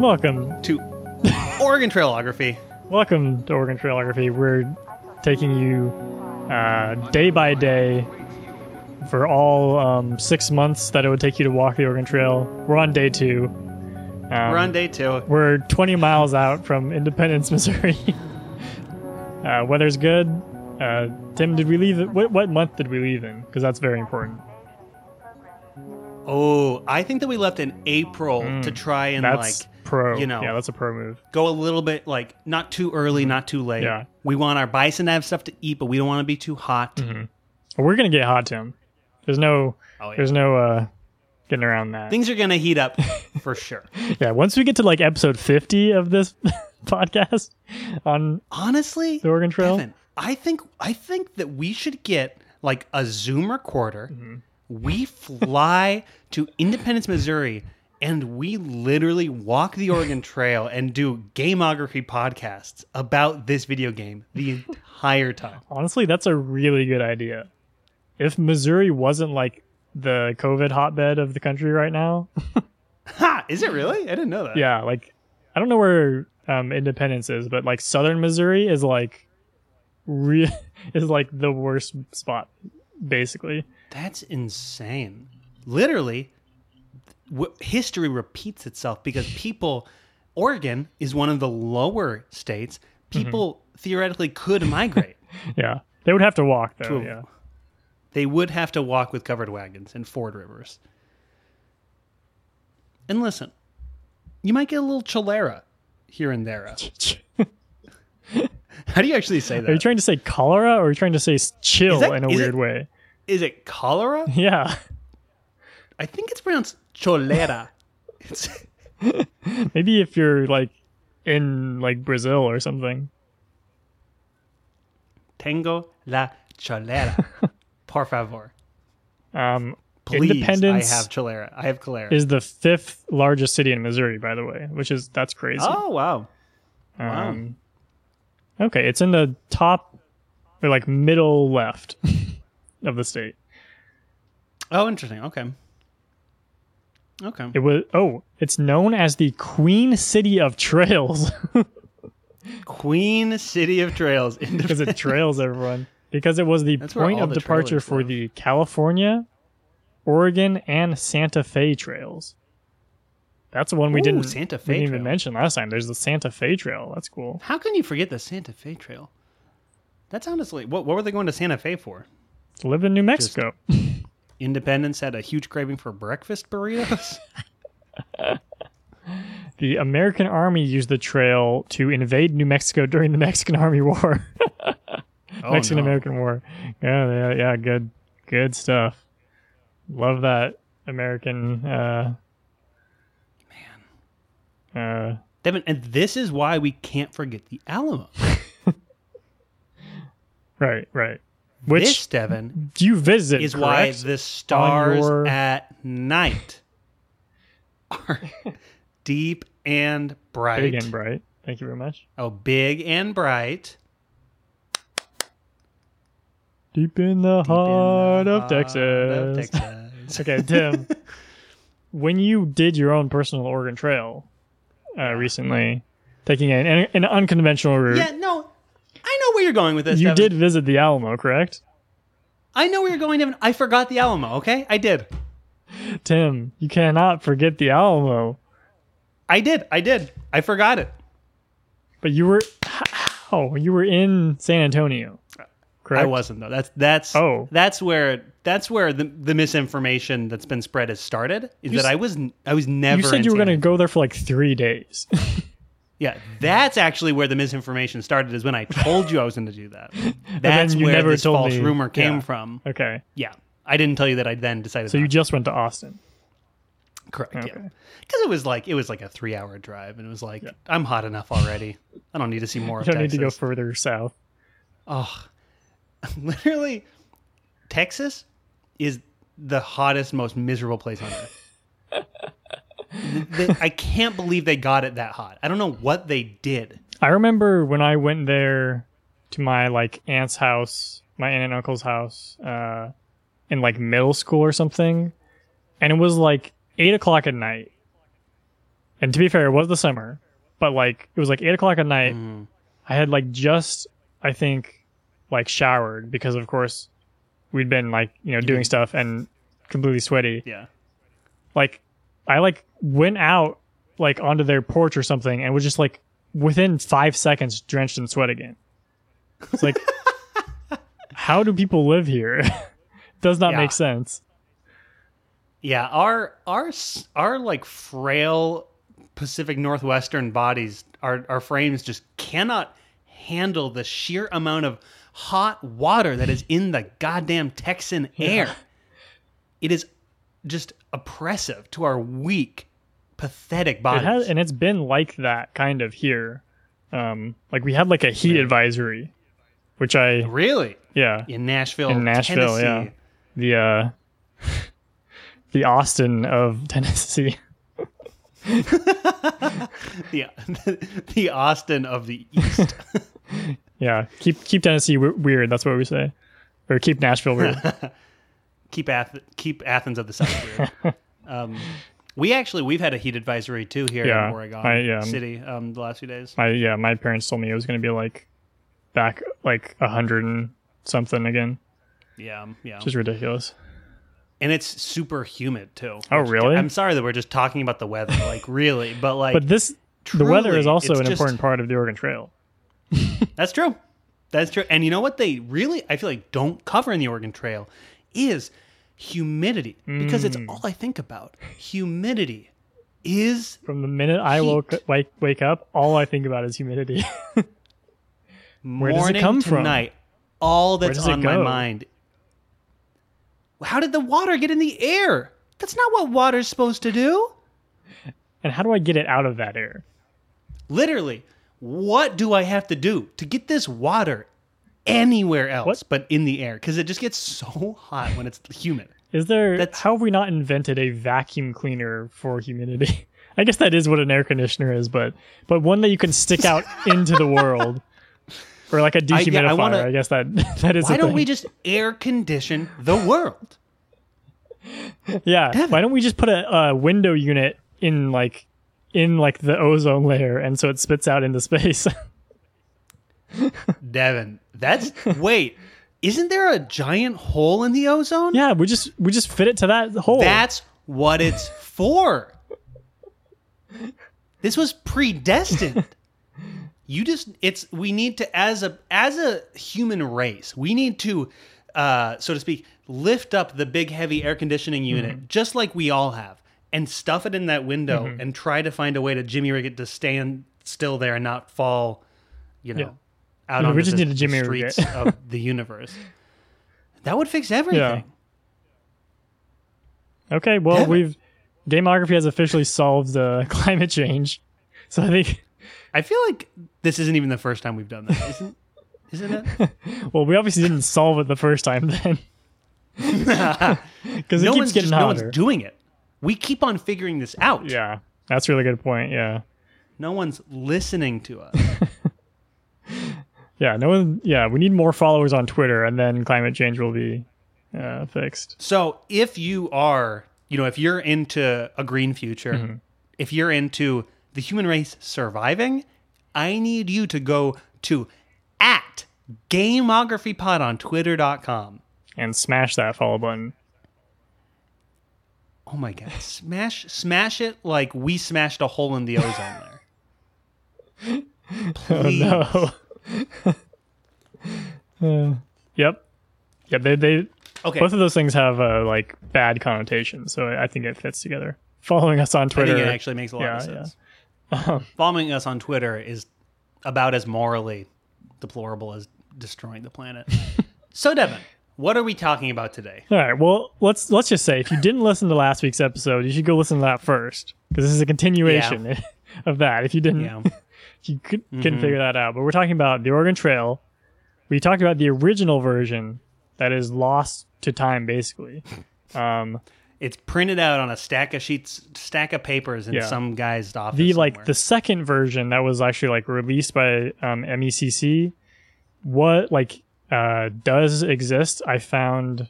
Welcome, to Oregon Trailography. welcome to Oregon Trailography. We're taking you uh, day by day for all um, six months that it would take you to walk the Oregon Trail. We're on day two. Um, We're on day two. We're 20 miles out from Independence, Missouri. uh, weather's good. Uh, Tim, did we leave? What, what month did we leave in? Because that's very important. Oh, I think that we left in April to try and Mm. Like pro. you know. yeah, that's a pro move. go a little bit like not too early, not too late. Yeah. We want our bison to have stuff to eat, but we don't want to be too hot. Mm-hmm. We're gonna get hot, Tim. There's no, Oh, yeah. there's no uh, getting around that. Things are gonna heat up for sure. yeah, once we get to like episode 50 of this podcast on Honestly, the Oregon Trail, Evan, I think I think that we should get like a Zoom recorder. Mm-hmm. We fly to Independence, Missouri, and we literally walk the Oregon Trail and do gamography podcasts about this video game the entire time. honestly, that's a really good idea. If Missouri wasn't like the COVID hotbed of the country right now, Ha! Is it really? I didn't know that. yeah, like I don't know where um, Independence is, but like Southern Missouri is like re- is like the worst spot, basically. That's insane. Literally, w- history repeats itself because people, Oregon is one of the lower states. People mm-hmm. theoretically could migrate. Yeah, they would have to walk though. To yeah, they would have to walk with covered wagons and ford rivers. And listen, you might get a little cholera here and there. How do you actually say that? are you trying to say cholera or are you trying to say chill that- in a weird it- way? Is it cholera? Yeah, I think it's pronounced cholera. It's, maybe if you're like in like Brazil or something. Tengo la cholera. Por favor. Um, Please, Independence I have cholera. I have cholera. is the fifth largest city in Missouri, by the way, which is that's crazy. oh, wow. wow. Um, okay, it's in the top or like middle left of the state. Oh, interesting. Okay. Okay. It was oh, it's known as the Queen City of Trails Queen City of Trails. because it trails everyone. Because it was the That's point of the departure for live. the California, Oregon, and Santa Fe trails. That's the one we Ooh, didn't Santa we Fe didn't even Trail. mention last time. There's the Santa Fe Trail. That's cool. How can you forget the Santa Fe Trail? That's honestly what. What were they going to Santa Fe for? To live in New Mexico. Independence had a huge craving for breakfast burritos. The American Army used the trail to invade New Mexico during the Mexican Army War. Oh, Mexican no. American War. Yeah, yeah, yeah, good good stuff. Love that American uh Man. Uh Devin, and this is why we can't forget the Alamo. right, right. Which this, Devin, you visit is why the stars your- at night are deep and bright. big and bright. Thank you very much. Oh, big and bright. Deep in the Deep in heart the of heart Texas. of Texas. okay, Tim. when you did your own personal Oregon Trail uh, recently, taking an, an unconventional route, yeah, no, where you're going with this. you Devin. did visit the Alamo, correct? I know where you're going, Devin. I forgot the Alamo. Okay, I did. Tim, you cannot forget the Alamo. I did. I did. I forgot it. But you were oh, You were in San Antonio, correct? I wasn't though. That's that's Oh. that's where that's where the, the misinformation that's been spread has started. Is You that I was I was never. You said you were going to go there for like three days. Yeah, that's actually where the misinformation started. Is when I told you I was going to do that. That's where this false me. rumor came Yeah. from. okay, Yeah, I didn't tell you that I then decided. so you just went to Austin. correct? Yeah, Okay. because it was like it was like a three hour drive, and it was like I'm hot enough already. I don't need to see more You of don't Texas. need to go further south. Oh, literally, Texas is the hottest, most miserable place on earth. Th- th- I can't believe they got it that hot. I don't know what they did. I remember when I went there to my like aunt's house, my aunt and uncle's house, uh, in like middle school or something, and it was like eight o'clock at night, And to be fair, it was the summer, but like it was like eight o'clock at night. Mm. I had like just, I think, like showered because of course we'd been like you know doing stuff and completely sweaty. Yeah. Like I like went out like onto their porch or something and was just like within five seconds drenched in sweat again. It's like, how do people live here? Does not Yeah. make sense. Yeah, our our our like frail Pacific Northwestern bodies, our our frames just cannot handle the sheer amount of hot water that is in the goddamn Texan air. It is just oppressive to our weak, pathetic It bodies. has, and it's been like that kind of here. Um, like we had like a heat advisory, which I really yeah in Nashville, in Nashville, Tennessee. yeah, the uh, the Austin of Tennessee. the the Austin of the East. Yeah, keep keep Tennessee w- weird. That's what we say, or keep Nashville weird. Keep Ath- keep Athens of the South weird. um, we actually we've had a heat advisory too here Yeah, in Oregon I- yeah. City um, the last few days. my yeah, my parents told me it was going to be like back like a hundred and something again, Yeah, um, yeah, which is ridiculous. and it's super humid too. Oh, really? I'm sorry that we're just talking about the weather, like really, but like But this the weather is also an just- important part of the Oregon Trail. That's true. That's true. And you know what they really I feel like don't cover in the Oregon Trail is humidity because it's Mm. all I think about. Humidity is From the minute I Heat. woke wake wake up, all I think about is humidity. Where does it morning come to from? night. All that's does it on my go? mind. How did the water get in the air? That's not what water's supposed to do. and how do I get it out of that air? Literally, what do I have to do to get this water anywhere else What? but in the air? Because it just gets so hot when it's humid. Is there That's- how have we not invented a vacuum cleaner for humidity? I guess that is what an air conditioner is, but but one that you can stick out into the world. Or like a dehumidifier. yeah, I, I wanna- guess that that is Why don't thing. we just air condition the world? Yeah. Devin. Why don't we just put a, a window unit in like in like the ozone layer and so it spits out into space? Devin, that's wait. Isn't there a giant hole in the ozone? yeah, we just we just fit it to that hole. That's what it's for. This was predestined. You just it's we need to as a as a human race, we need to uh so to speak, lift up the big heavy air conditioning unit Mm-hmm. just like we all have and stuff it in that window and try to find a way to jimmy rig it to stand still there and not fall, you know, Yeah. Out Yeah, on we the, just need the Jimmy streets of the universe. That would fix everything. okay, well we've Gamography has officially solved uh, climate change. So I think I feel like this isn't even the first time we've done that, isn't? Isn't it? well we obviously didn't solve it the first time then. Because it no keeps one's getting just, no one's doing it. We keep on figuring this out. yeah. That's a really good point. Yeah. No one's listening to us. Yeah, no one yeah, we need more followers on Twitter and then climate change will be uh, fixed. so if you are, you know, if you're into a green future, Mm-hmm. if you're into the human race surviving, I need you to go to at gamographypod on Twitter.com. And smash that follow button. Oh my god. Smash smash it like we smashed a hole in the ozone there. Please. Oh no. Uh, yep. Yep, they they Okay. both of those things have uh, like bad connotations, so I think it fits together. Following us on Twitter. it actually makes a lot of Yeah, yeah. sense. Following us on Twitter is about as morally deplorable as destroying the planet. so, Devin, what are we talking about today? All right. Well, let's let's just say if you didn't listen to last week's episode, you should go listen to that first because this is a continuation of that. If you didn't, Yeah. You could, Mm-hmm. couldn't figure that out. But we're talking about the Oregon Trail. We talked about the original version that is lost to time, basically. Um, It's printed out on a stack of sheets, stack of papers in Yeah. some guy's office. the like the second version that was actually like released by um, MECC. What like uh, does exist? I found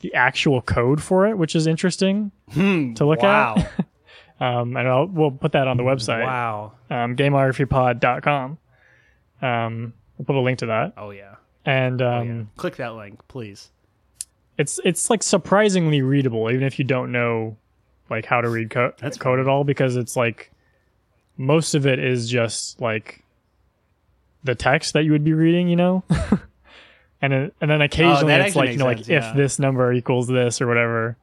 the actual code for it, which is interesting Hmm, to look wow. at. Um, and I'll, we'll put that on the website, Wow. um, gameographypod.com. Um, we'll put a link to that. Oh yeah. And um, yeah. Click that link, please. it's it's like surprisingly readable, even if you don't know like how to read code That's code at all, because it's like most of it is just like the text that you would be reading, you know. and then, and then occasionally it's like you know like yeah. if this number equals this or whatever.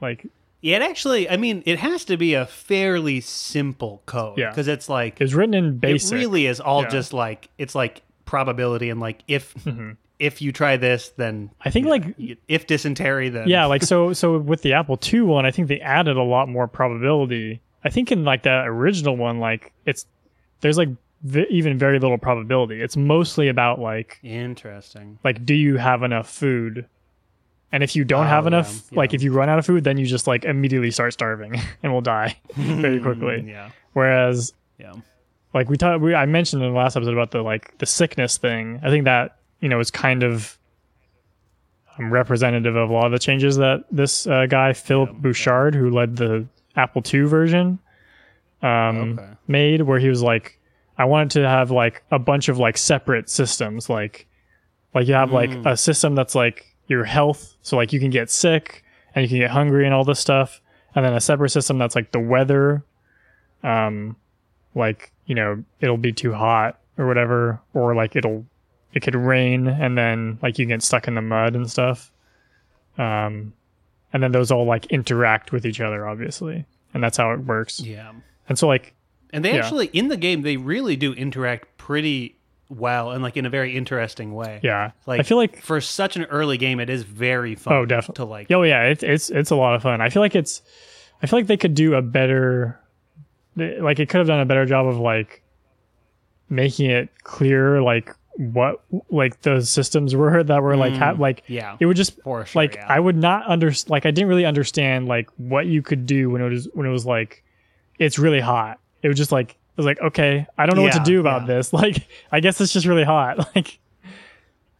Like it actually. I mean, it has to be a fairly simple code. Yeah. Because it's like it's written in basic. it really is all Yeah. just like it's like probability and like if Mhm. if you try this, then I think you like if dysentery, then yeah, like so so with the Apple II one, I think they added a lot more probability. I think in like that original one, like it's there's like v- even very little probability. It's mostly about like Interesting. like do you have enough food? And if you don't Oh, have yeah, enough, like if you run out of food, then you just like immediately start starving and will die very quickly. Yeah. Whereas Yeah. like we talked we I mentioned in the last episode about the like the sickness thing. I think that, you know, is kind of um, representative of a lot of the changes that this uh, guy Philip Yeah, Bouchard, who led the Apple II version, um, Okay. made, where he was like, I wanted to have like a bunch of like separate systems, like like you have like Mm. a system that's like your health, so like you can get sick and you can get hungry and all this stuff, and then a separate system that's like the weather, um, like you know it'll be too hot or whatever, or like it'll it could rain and then like you get stuck in the mud and stuff, um, and then those all like interact with each other obviously, and that's how it works. Yeah. And so like And they Yeah. actually in the game they really do interact pretty well and like in a very interesting way. yeah, Like I feel like for such an early game, it is very fun. Oh, definitely. to like. Oh yeah, it's it's it's a lot of fun. I feel like it's I feel like they could do a better like it could have done a better job of like making it clear like what like those systems were that were like ha- Mm, like yeah, it would just sure. like yeah. I would not under like I didn't really understand like what you could do when it was when it was like it's really hot. It was just like was like okay, I don't know what to do about yeah. this. Like I guess it's just really hot. Like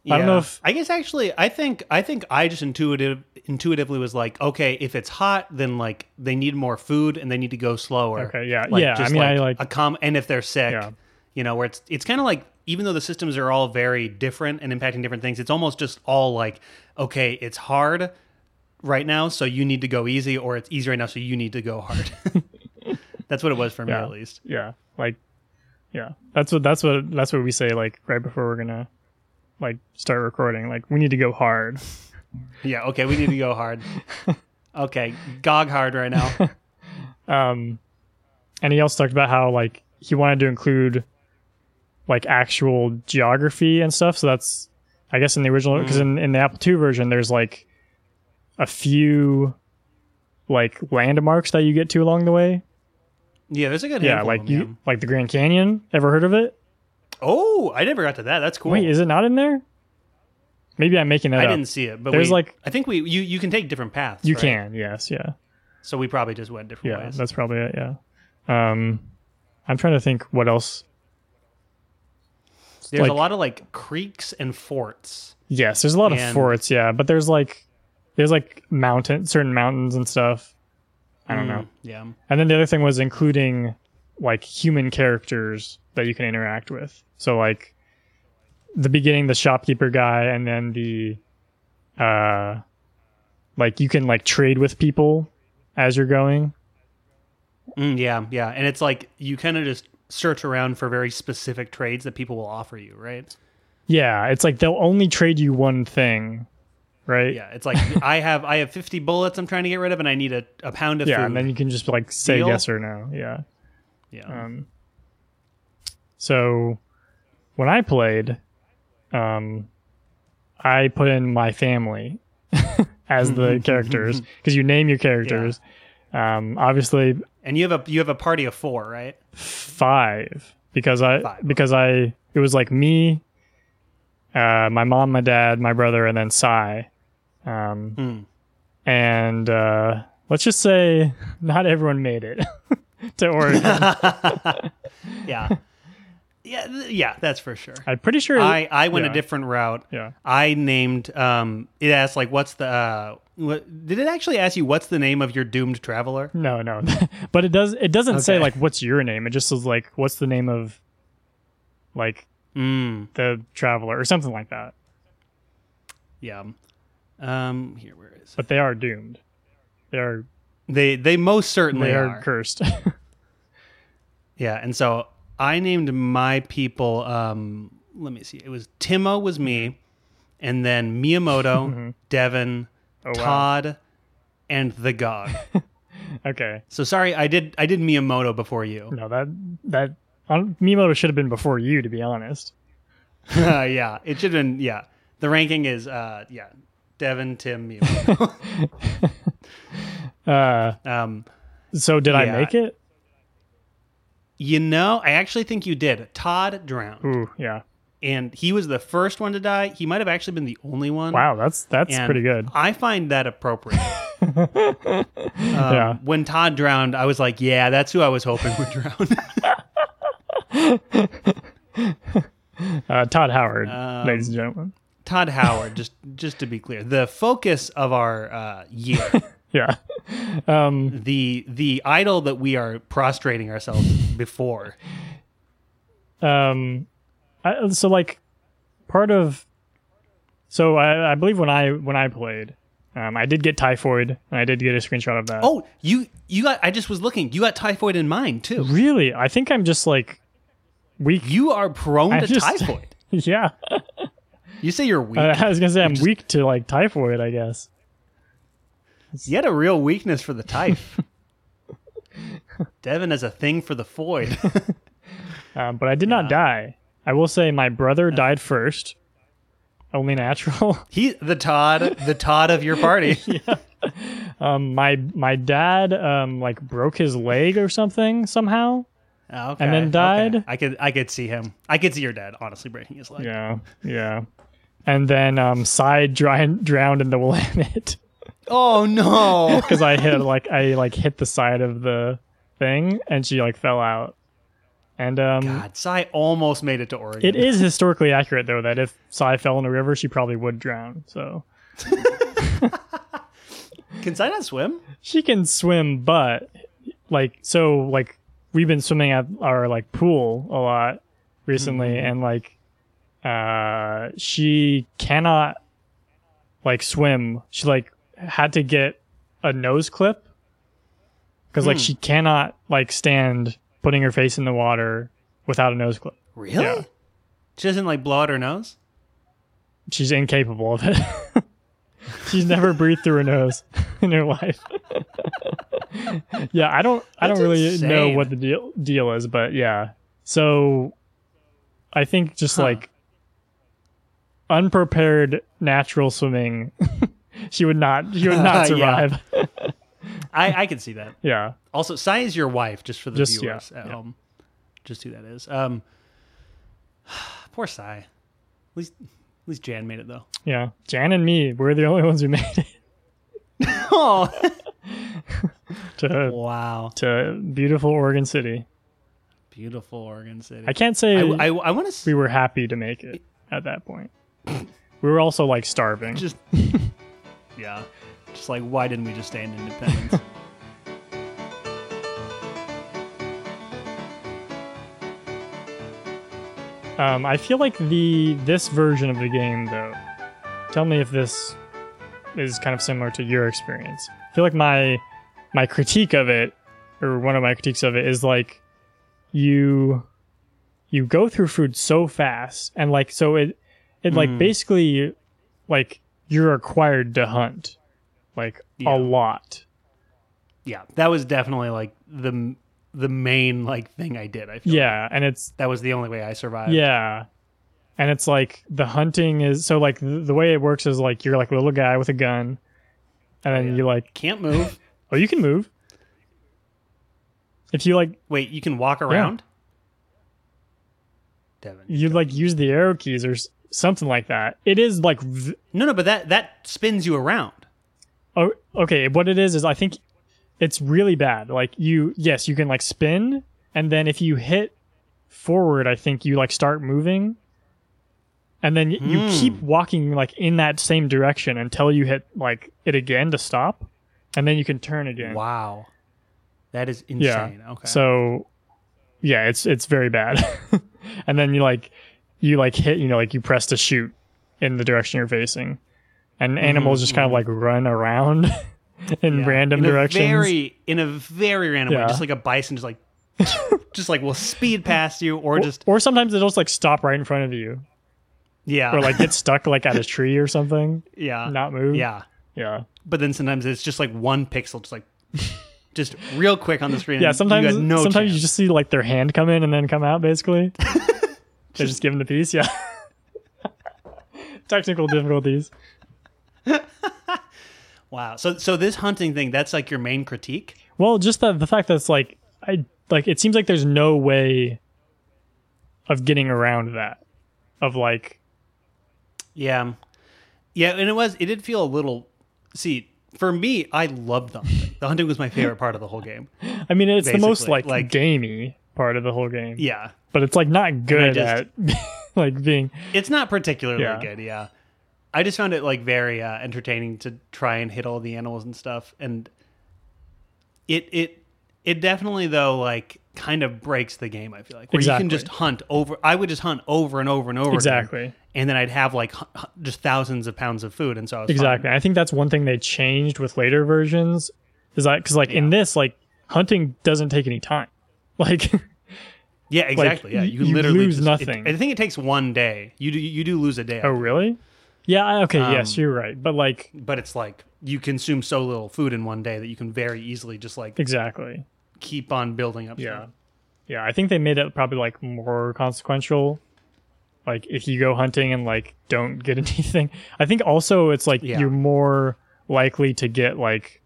I don't know if- I guess actually I think I think I just intuitive intuitively was like, okay, if it's hot, then like they need more food and they need to go slower. Okay, yeah. Like, Yeah, I just mean, I, like- a com and if they're sick, Yeah. you know, where it's it's kind of like even though the systems are all very different and impacting different things, it's almost just all like, okay, it's hard right now, so you need to go easy, or it's easy right now, so you need to go hard. That's what it was for me Yeah. at least. yeah like yeah that's what that's what that's what we say like right before we're gonna like start recording like we need to go hard Yeah, okay, we need to go hard. Okay, gog hard right now. um and he also talked about how like he wanted to include like actual geography and stuff so that's i guess in the original because in, in the apple ii version there's like a few like landmarks that you get to along the way Yeah, there's a good yeah like of them, you yeah. like the grand canyon ever heard of it Oh, I never got to that. That's cool. wait is it not in there maybe i'm making that I up didn't see it, but There's we, like- I think we you you can take different paths. You right? can, yes, yeah, So we probably just went different yeah. ways. That's probably it. Yeah. Um, I'm trying to think what else. There's like- a lot of like creeks and forts. Yes, there's a lot of forts, yeah, but there's like there's like mountain, certain mountains and stuff. I don't know. Mm, Yeah. And then the other thing was including like human characters that you can interact with. So like the beginning, the shopkeeper guy, and then the uh, like you can like trade with people as you're going. Mm, yeah, yeah. And it's like you kind of just search around for very specific trades that people will offer you, right? Yeah, it's like they'll only trade you one thing, right? Yeah. It's like I have I have 50 bullets I'm trying to get rid of and I need a, a pound of Yeah, food. and then you can just like say Deal? yes or no. Yeah. yeah. Um, so when I played, um, I put in my family as the characters because you name your characters. Um, obviously and you have a you have a party of 4, right? five because I Five, because I it was like me, uh, my mom, my dad, my brother, and then Sai. Um, Hmm. and uh, let's just say not everyone made it to Oregon. yeah. Yeah, yeah, that's for sure. I'm pretty sure. I I went yeah. a different route. yeah. I named um it asked like what's the uh What, did it actually ask you what's the name of your doomed traveler? No, no. but it does it doesn't say like what's your name. It just says like what's the name of like Mm, the traveler or something like that. yeah. Um, here, where is it? But they are doomed. They are They they most certainly they are. are cursed. Yeah, and so I named my people. Um, let me see. It was Timo was me, and then Miyamoto, Devin, Oh, wow. Todd, and the God. okay. so sorry, I did I did Miyamoto before you. No, that that Miyamoto should have been before you, to be honest. yeah, it should have been. Yeah, the ranking is. Uh, yeah, Devin, Tim. Uh, um, so did I make it? you know, I actually think you did. Todd drowned, Ooh, yeah. and he was the first one to die. He might have actually been the only one. Wow, that's that's And pretty good. I find that appropriate. Um, Yeah. When Todd drowned, I was like, yeah, that's who I was hoping would drown. Uh, Todd Howard, Um, ladies and gentlemen. Todd Howard, just just to be clear, the focus of our uh, year, Yeah. Um, the the idol that we are prostrating ourselves before. um, I, so like part of so I, I believe when I when I played, um, I did get typhoid and I did get a screenshot of that. Oh, you you got? I just was looking. You got typhoid in mind too. really? I think I'm just like weak. You are prone I to just- typhoid. yeah. You say you're weak. I was gonna say I'm weak to like typhoid. I guess. you had a real weakness for the type. Devin has a thing for the foid. Um, but I did not die. I will say my brother died first. Only natural. He the Todd, the Todd of your party. yeah. Um, my my dad um like broke his leg or something somehow. Oh, okay, And then okay. died? I could I could see him. I could see your dad honestly breaking his leg. Yeah, yeah. And then um, Sai drowned drowned in the Willamette Oh no. because I hit like I like hit the side of the thing and she like fell out. And um, God, Sai almost made it to Oregon. it is historically accurate though that if Sai fell in a river, she probably would drown. So Can Sai not swim? she can swim, but like so like we've been swimming at our like pool a lot recently, and like uh she cannot like swim. She like had to get a nose clip because like she cannot like stand putting her face in the water without a nose clip. Really? Yeah. She doesn't like blow out her nose? She's incapable of it. She's never breathed through her nose in her life. yeah, I don't I That's don't really know what the deal deal is, but yeah. So I think just Huh. like unprepared natural swimming she would not she would not Yeah. survive. I, I can see that. yeah. Also, Sai is your wife, just for the Just- yeah, viewers at yeah. home. Just who that is. Um, poor Sai. At least, at least Jan made it though. Yeah. Jan and me, we're the only ones who made it Oh, to wow! to beautiful Oregon City. Beautiful Oregon City. I can't say I, I, I want to we were happy to make it at that point. We were also like starving. just, yeah, just like why didn't we just stay in Independence? Um, I feel like the this version of the game though. Tell me if this is kind of similar to your experience. I feel like my my critique of it, or one of my critiques of it, is like you you go through food so fast, and like so it it like Mm. basically like you're required to hunt like Yeah. a lot. yeah, that was definitely like the the main like thing I did. I feel like. Yeah, and it's that was the only way I survived. Yeah. And it's like the hunting is so like the, the way it works is like you're like a little guy with a gun and then yeah. you like can't move. oh you can move. If you like Wait, you can walk around. Devin, you like use the arrow keys or something like that. It is like v- no, no, but that that spins you around. oh okay, what it is is I think it's really bad. Like you yes, you can like spin and then if you hit forward, I think you like start moving. and then y- you Hmm. keep walking like in that same direction until you hit like it again to stop, and then you can turn again. Wow. That is Yeah. insane. Okay. So, yeah, it's it's very bad. and then you like you like hit you know like you press to shoot in the direction you're facing, and animals just kind of like run around in Mm-hmm, Yeah. random in directions. Very in a very random Yeah. way, just like a bison, just like just like will speed past you, or or, just or sometimes it'll just like stop right in front of you, yeah, or like get stuck like at a tree or something, yeah, not move. yeah. yeah, But then sometimes it's just like one pixel, just like just real quick on the screen. yeah. Sometimes no sometimes you just see like their hand come in and then come out. Basically, they're just giving the piece. Yeah. Technical difficulties. wow. So so this hunting thing, that's like your main critique. Well, just the the fact that it's like I like it seems like there's no way of getting around that. Of like Yeah. Yeah, and it was it did feel a little see, for me, I loved the hunting. The hunting was my favorite part of the whole game. I mean it's the most like, like- gamey part of the whole game. Yeah. But it's like not good just- at like being It's not particularly Yeah. good, yeah. I just found it like very uh, entertaining to try and hit all the animals and stuff, and it it it definitely though like kind of breaks the game. I feel like where you can just hunt over. I would just hunt over and over and over again, Exactly. and then I'd have like just thousands of pounds of food, and so I was fine. Exactly. I think that's one thing they changed with later versions is that cuz like in this like hunting doesn't take any time. Like Yeah, exactly. yeah, you, you literally lose just- nothing. It, I think it takes one day. You do you do lose a day, oh really? Yeah, I- okay, yes, Um, you're right. But like but it's like you consume so little food in one day that you can very easily just like exactly. keep on building up. Yeah. stuff. Yeah, I think they made it probably like more consequential. Like if you go hunting and like don't get anything. I think also it's like Yeah. you're more likely to get like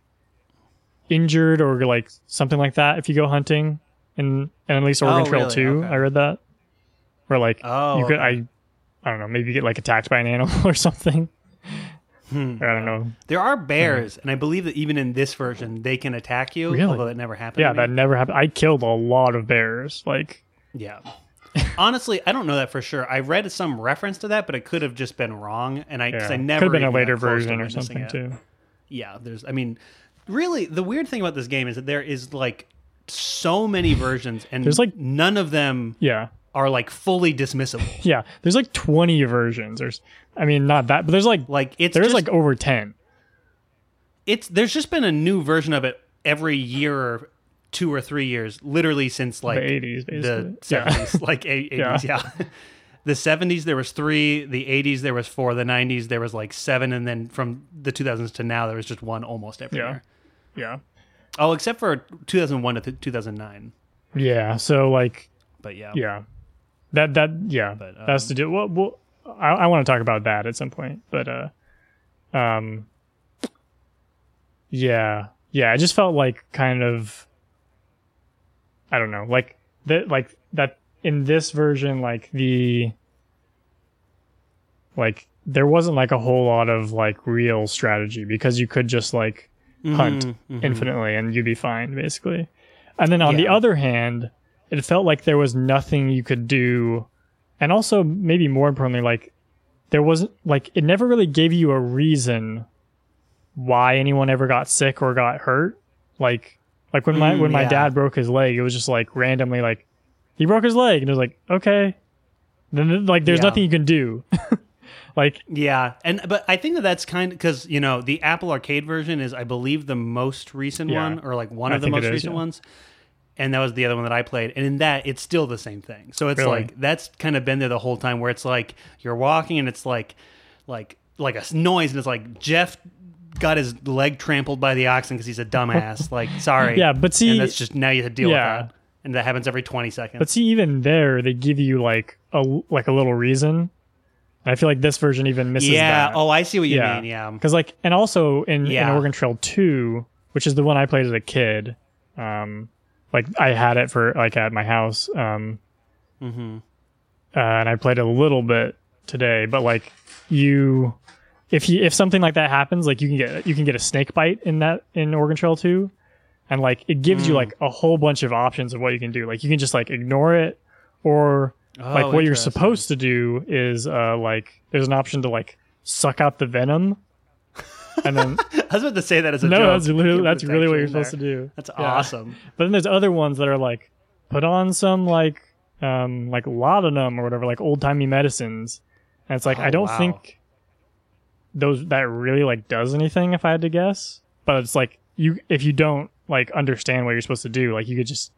injured or like something like that if you go hunting in and at least Oregon Oh, Trail really? 2, Okay. I read that. Where like Oh, you could okay. I I don't know, maybe you get like attacked by an animal or something. Hmm. Or I don't know. There are bears, and I believe that even in this version, they can attack you. Really? Although that never happened. Yeah, to me. that never happened. I killed a lot of bears. Like Yeah. Honestly, I don't know that for sure. I read some reference to that, but it could have just been wrong, and I yeah. I never could have been a later version or something it. too. Yeah, there's. I mean, really, the weird thing about this game is that there is like so many versions, and There's, like- none of them Yeah. are like fully dismissible. Yeah, there's like 20 versions. There's, I mean, not that, but there's like Like it's there's just, like over 10. it's there's just been a new version of it every year or two or three years, literally since like the 80s, basically. the yeah. 70s, like eight- 80s, yeah. The 70s there was three, the 80s there was four, the 90s there was like seven, and then from the 2000s to now there was just one almost every Yeah. year. yeah, Oh, except for 2001 to th- 2009. yeah. So like, But yeah, yeah, that that yeah, But, that's um, to do. Well, well I, I want to talk about that at some point, but uh, um, yeah, yeah. I just felt like kind of, I don't know, like that, like that in this version, like the, like there wasn't like a whole lot of like real strategy because you could just like hunt Mhm, mhm. infinitely and you'd be fine basically. And then on the other hand, it felt like there was nothing you could do and also maybe more importantly like there wasn't like it never really gave you a reason why anyone ever got sick or got hurt. Like like when my Mm, when my yeah. dad broke his leg, it was just like randomly like he broke his leg and it was like okay. Then like there's Yeah. nothing you can do. like Yeah, and but I think that that's kind of because you know the Apple Arcade version is I believe the most recent Yeah. one or like one I of the most is, recent yeah. ones, and that was the other one that I played. And in that, it's still the same thing. So it's Really? like that's kind of been there the whole time where it's like you're walking and it's like like like a noise and it's like Jeff got his leg trampled by the oxen because he's a dumbass. like sorry, Yeah, but see- and that's just now you have to deal Yeah. with that, and that happens every twenty seconds. But see, even there, they give you like a like a little reason. I feel like this version even misses yeah. that. Oh, I see what you Yeah. mean. Yeah. because like, and also in, in Oregon Trail Two, which is the one I played as a kid, um, like I had it for like at my house, um, Mm-hmm. uh, and I played a little bit today. But like, you, if you if something like that happens, like you can get you can get a snake bite in that in Oregon Trail Two, and like it gives you Mm. like a whole bunch of options of what you can do. Like you can just like ignore it, or like Oh, what you're supposed to do is uh like there's an option to like suck out the venom and then I was about to say that as a no joke. that's literally that's really what you're supposed to do That's Yeah. awesome. but then there's other ones that are like put on some like um like laudanum or whatever like old-timey medicines and it's like Oh, i don't wow. think those that really like does anything if i had to guess but it's like you if you don't like understand what you're supposed to do like you could just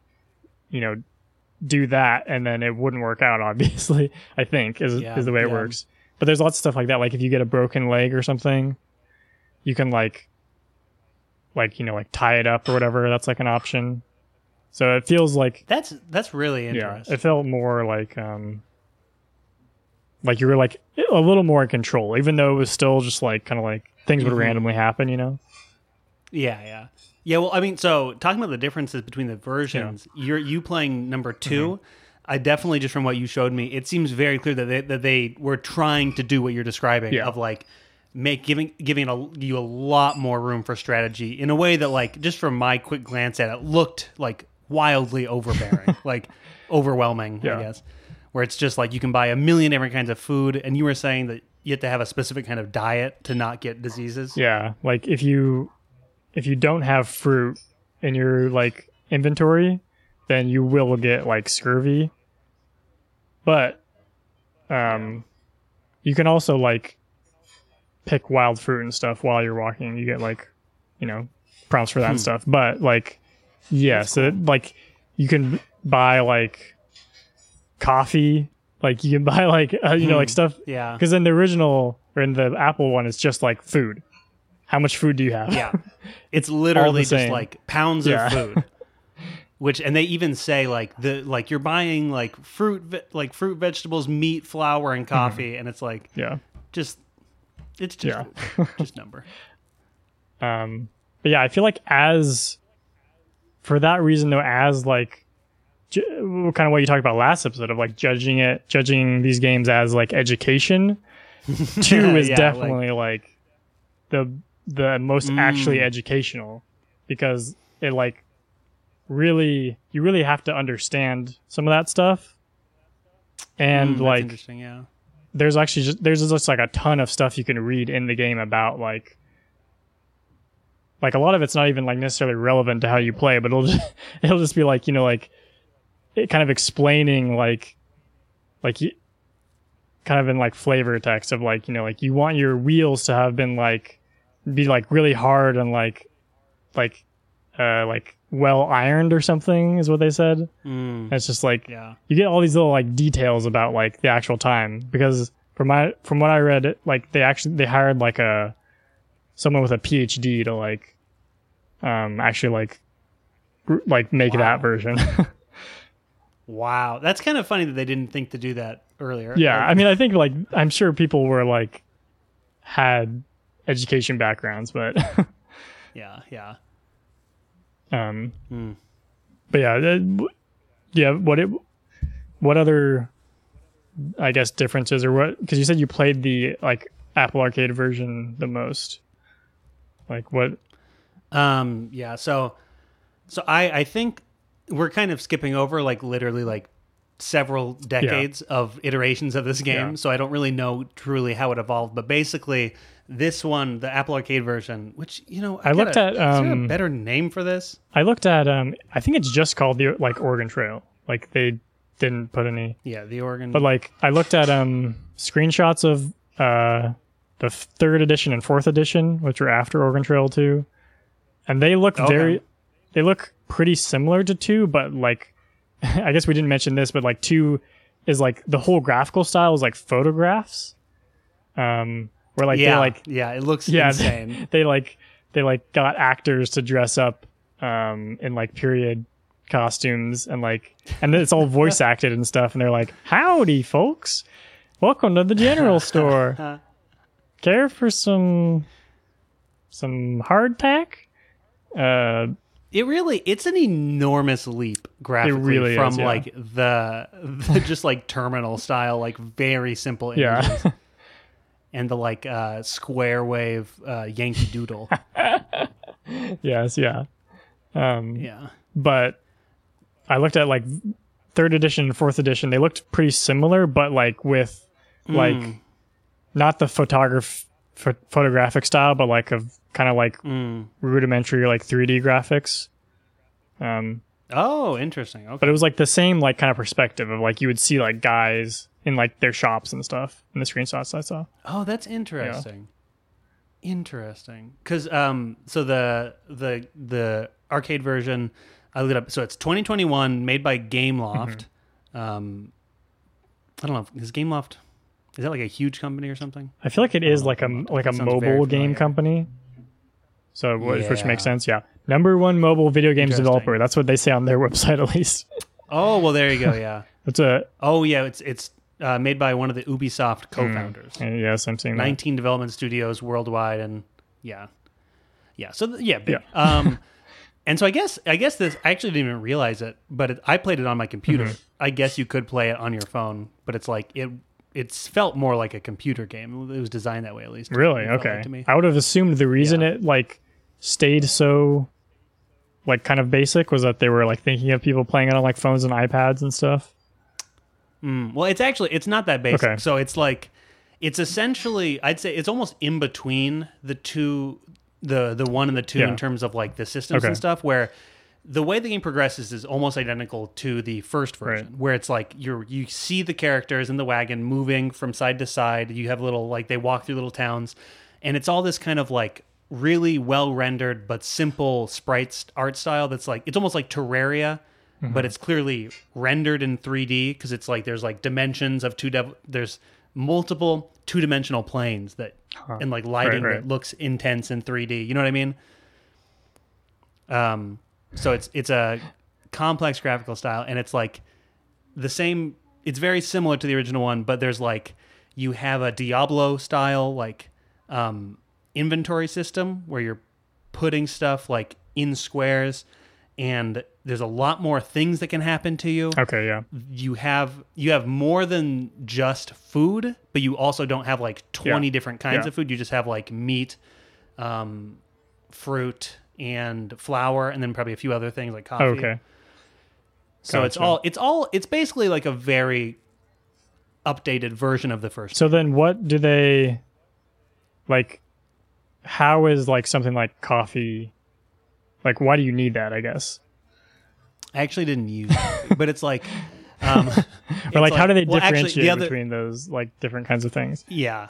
you know do that and then it wouldn't work out obviously i think is, Yeah, is the way it yeah. works but there's lots of stuff like that like if you get a broken leg or something you can like like you know like tie it up or whatever that's like an option so it feels like That's that's really yeah interesting. it felt more like um like you were like a little more in control even though it was still just like kind of like things would Mhm. randomly happen you know Yeah, yeah, yeah. Well, I mean, so talking about the differences between the versions, you're you playing number 2 Mm-hmm. I definitely just from what you showed me, it seems very clear that they, that they were trying to do what you're describing Yeah. of like make giving giving a, you a lot more room for strategy in a way that like just from my quick glance at it looked like wildly overbearing, like overwhelming, Yeah. I guess. Where it's just like you can buy a million different kinds of food, and you were saying that you have to have a specific kind of diet to not get diseases. yeah like if you if you don't have fruit in your like inventory then you will get like scurvy. But um you can also like pick wild fruit and stuff while you're walking. You get like you know prompts for that and stuff. But like yeah so like you can buy like coffee. Like you can buy like uh, you know like stuff. Yeah. because in the original or in the apple one it's just like food how much food do you have Yeah. It's literally just same. like pounds Yeah. of food. Which and they even say like the like you're buying like fruit ve- like fruit vegetables, meat, flour and coffee and it's like yeah just it's just Yeah. just number. Um, but yeah, I feel like as for that reason though, as like ju- kind of what you talked about last episode of like judging it, judging these games as like education. Two is Yeah, definitely like, the the most actually Mm. educational because it like really you really have to understand some of that stuff and Mm, like interesting, yeah. there's actually just there's just like a ton of stuff you can read in the game about like like a lot of it's not even like necessarily relevant to how you play but it'll just it'll just be like you know like it kind of explaining like like you kind of in like flavor text of like you know like you want your wheels to have been like be like really hard and like like uh like well ironed or something is what they said Mm, it's just like yeah. you get all these little like details about like the actual time because from my from what I read, like they actually they hired like a someone with a PhD to like um actually like gr- like make Wow. that version. Wow. That's kind of funny that they didn't think to do that earlier. yeah, Like, I mean I think like I'm sure people were like had education backgrounds, but yeah, yeah. um Mm. but yeah, that- yeah, what it what other I guess differences or what because you said you played the like Apple Arcade version the most. Like what Um, yeah. So, so I, I think we're kind of skipping over like literally like several decades of iterations of this game. Yeah. So I don't really know truly how it evolved, but basically this one, the Apple Arcade version, which, you know, I looked gotta- at, is there a um, better name for this? I looked at um I think it's just called the like Oregon Trail. Like they didn't put any Yeah. The Oregon. but like I looked at um screenshots of uh the third edition and fourth edition, which were after Oregon Trail 2. And they look Okay. very they look pretty similar to 2, but like I guess we didn't mention this, but like 2 is like the whole graphical style is like photographs. Um where like yeah. they like yeah. It looks yeah insane. they like they like got actors to dress up um in like period costumes and like and then it's all voice acted and stuff and they're like howdy folks welcome to the general store care for some some hardtack uh It really it's an enormous leap graphically really from is, yeah. like the, the just like terminal style, like very simple images. yeah and the like uh, square wave uh, Yankee Doodle. yes yeah um yeah. but I looked at like third edition and fourth edition, they looked pretty similar, but like with like Mm. not the photograph ph- photographic style, but like of kind of like Mm. rudimentary like 3D graphics. Um, Oh, interesting. Okay. but it was like the same like kind of perspective of like you would see like guys in like their shops and stuff in the screenshots I saw. Oh, that's interesting. Interesting. Because um, so the the the arcade version, I looked up. So it's 2021, made by GameLoft. Mm-hmm. Um, I don't know. Is GameLoft is that like a huge company or something? I feel like it is Oh, like a that like a mobile game company. So which, which makes sense, yeah. Number one mobile video games developer. That's what they say on their website at least. Oh well, there you go. Yeah. It's a oh yeah, it's it's uh, made by one of the Ubisoft co-founders. uh, yes, I'm seeing that. 19 development studios worldwide and yeah yeah so th- yeah, big. Yeah. um and so i guess i guess this i actually didn't even realize it but it, i played it on my computer Mm-hmm. i guess you could play it on your phone but it's like it it's felt more like a computer game it was designed that way at least Really? Felt like Okay. to me. I would have assumed the reason Yeah. it like stayed so like kind of basic was that they were like thinking of people playing it on like phones and iPads and stuff. Mm, well it's actually it's not that basic Okay. so it's like it's essentially i'd say it's almost in between the two the the one and the two Yeah. in terms of like the systems Okay. and stuff where the way the game progresses is almost identical to the first version Right. where it's like you're you see the characters in the wagon moving from side to side you have little like they walk through little towns and it's all this kind of like really well rendered but simple sprites art style that's like it's almost like terraria but it's clearly rendered in 3d because it's like there's like dimensions of two dev- there's multiple two-dimensional planes that and like lighting right. that looks intense in 3d you know what i mean? Um so it's it's a complex graphical style and it's like the same it's very similar to the original one but there's like you have a diablo style like um inventory system where you're putting stuff like in squares and there's a lot more things that can happen to you Okay, yeah. you have you have more than just food, but you also don't have like twenty Yeah. different kinds Yeah. of food. You just have like meat, um, fruit, and flour, and then probably a few other things like coffee. Okay. So it's all it's all it's basically like a very updated version of the first. So then what do they like how is like something like coffee like why do you need that, I guess? I actually didn't use it, but it's like, um, Or like, how do they well, actually, differentiate the other- between those like different kinds of things? Yeah.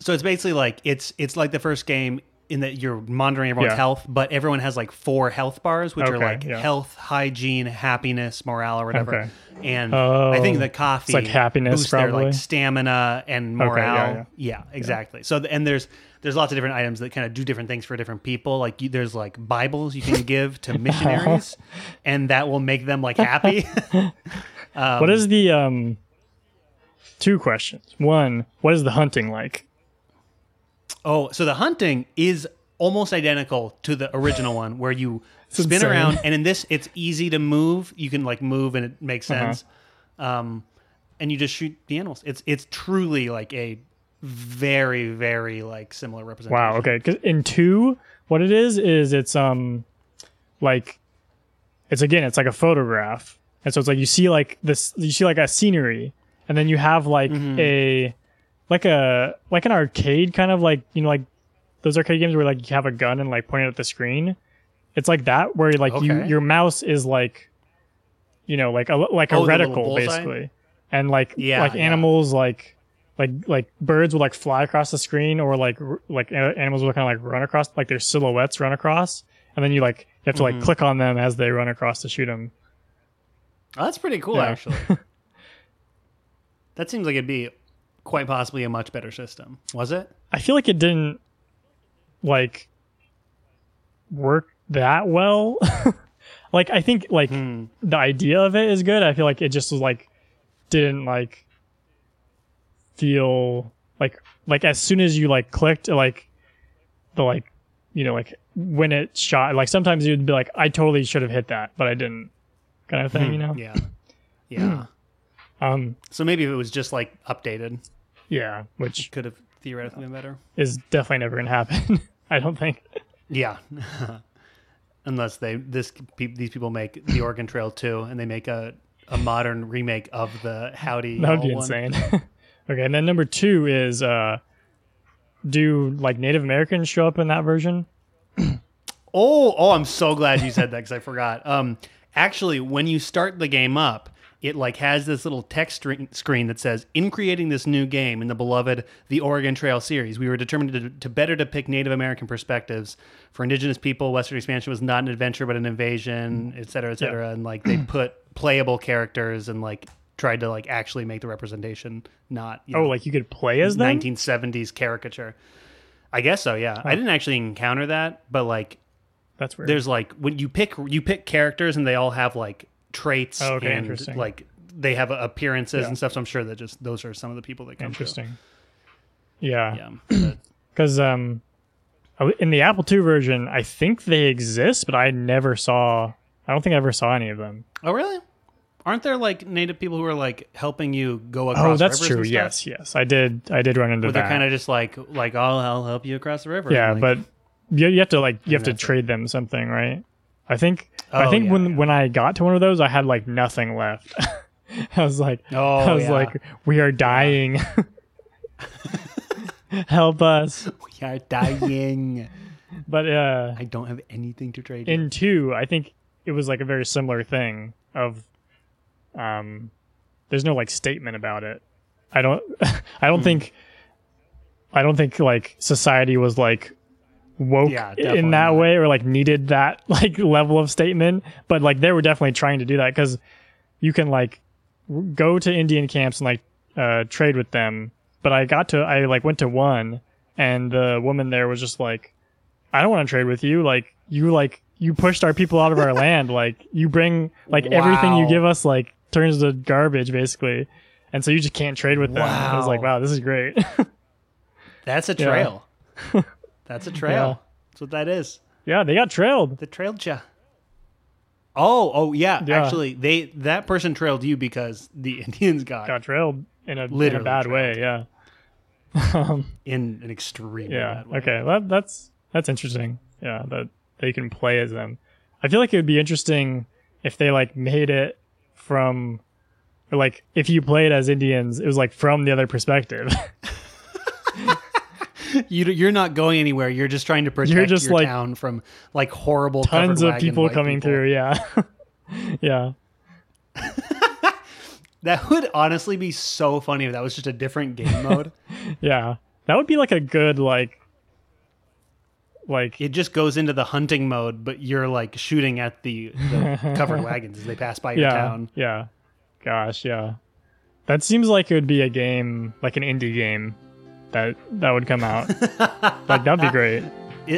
So it's basically like it's it's like the first game in that you're monitoring everyone's Yeah. health, but everyone has like four health bars, which are like yeah. health, hygiene, happiness, morale, or whatever. Okay. And Oh, I think the coffee like happiness, boosts their probably? like stamina and Okay, morale. yeah, yeah, exactly. So and there's there's lots of different items that kind of do different things for different people. Like you, there's like Bibles you can give to missionaries, and that will make them like happy. Um, what is the um two questions. One, what is the hunting like? Oh, so the hunting is almost identical to the original one where you spin insane. around and in this it's easy to move. You can like move and it makes Uh-huh. sense. Um and you just shoot the animals. It's it's truly like a very very like similar representation. Wow, okay. 'Cause in two, what it is is it's um like it's again, it's like a photograph. And so it's like you see like this you see like a scenery and then you have like Mm-hmm. a like a like an arcade kind of like you know like those arcade games where like you have a gun and like pointing at the screen. It's like that where like you your mouse is like you know like a like a Oh, reticle basically. And like Yeah, like yeah. animals like like like birds would like fly across the screen or like r- like a- animals would kind of like run across like their silhouettes run across and then you like you have to Mm-hmm. like click on them as they run across to shoot them Oh, that's pretty cool Yeah. actually. that seems like it'd be quite possibly a much better system. Was it? i feel like it didn't like work that well like i think like Hmm. the idea of it is good i feel like it just was like didn't like feel like like as soon as you like clicked like the like you know like when it shot like sometimes you'd be like i totally should have hit that but i didn't kind of thing you know Hmm. Yeah. Yeah. um so maybe if it was just like updated, yeah which could have theoretically been better. is definitely never gonna happen i don't think Yeah. Unless they this these people make the Oregon Trail too, and they make a a modern remake of the Howdy. That would be one. insane. okay, and then number two is uh, do like Native Americans show up in that version? Oh, oh, I'm so glad you said that because I forgot. Um, actually, when you start the game up, it like has this little text screen that says, "In creating this new game in the beloved The Oregon Trail series, we were determined to, to better depict Native American perspectives. For Indigenous people, Western expansion was not an adventure but an invasion, et cetera, et cetera. And like they put playable characters and like tried to like actually make the representation not you Oh, know, like you could play as them? 1970s caricature. I guess so. Yeah, I didn't actually encounter that, but like That's weird. there's like when you pick you pick characters and they all have like traits Oh, okay, and like they have appearances Yeah. and stuff. So I'm sure that just those are some of the people that come. through. Interesting. Yeah, Yeah. Because um, in the Apple II version, I think they exist, but I never saw. I don't think I ever saw any of them. oh really? Aren't there like native people who are like helping you go across? Oh, that's rivers true. Yes, yes, I did. I did run into Where that. they're kind of just like like oh I'll help you across the river. yeah, Like, but you, you have to like you have to trade them something, right? I think. I Oh, think yeah, when yeah. when I got to one of those, I had like nothing left. I was like, oh I was yeah. like, we are dying. Help us. we are dying. But uh, I don't have anything to trade. in two, I think it was like a very similar thing of um there's no like statement about it. I don't I don't think I don't think like society was like woke Yeah, in that way or like needed that like level of statement, but like they were definitely trying to do that cuz you can like w- go to Indian camps and like uh trade with them. But I got to I like went to one and the woman there was just like I don't want to trade with you. Like you like you pushed our people out of our land. Like you bring like everything you give us like turns to garbage basically. And so you just can't trade with them. I was like, Wow. wow, this is great. That's a Yeah. trail. That's a trail. Yeah. That's what that is. yeah, they got trailed. They trailed you. Oh, oh yeah. Yeah. Actually, they that person trailed you because the Indians got, Got trailed in a, in a bad way. Yeah. um, in an extreme. yeah. bad way. Okay. That, that's that's interesting. Yeah, that they can play as them. I feel like it would be interesting if they like made it from or like if you played as Indians, it was like from the other perspective. You, you're not going anywhere. You're just trying to protect You're just your like- town from like horrible Tons of people coming people. through. Yeah. yeah. That would honestly be so funny if that was just a different game mode. Yeah. That would be like a good like like it just goes into the hunting mode, but you're like shooting at the, the covered wagons as they pass by your yeah. town. Yeah. Gosh, yeah. That seems like it would be a game like an indie game that that would come out. like that'd be great.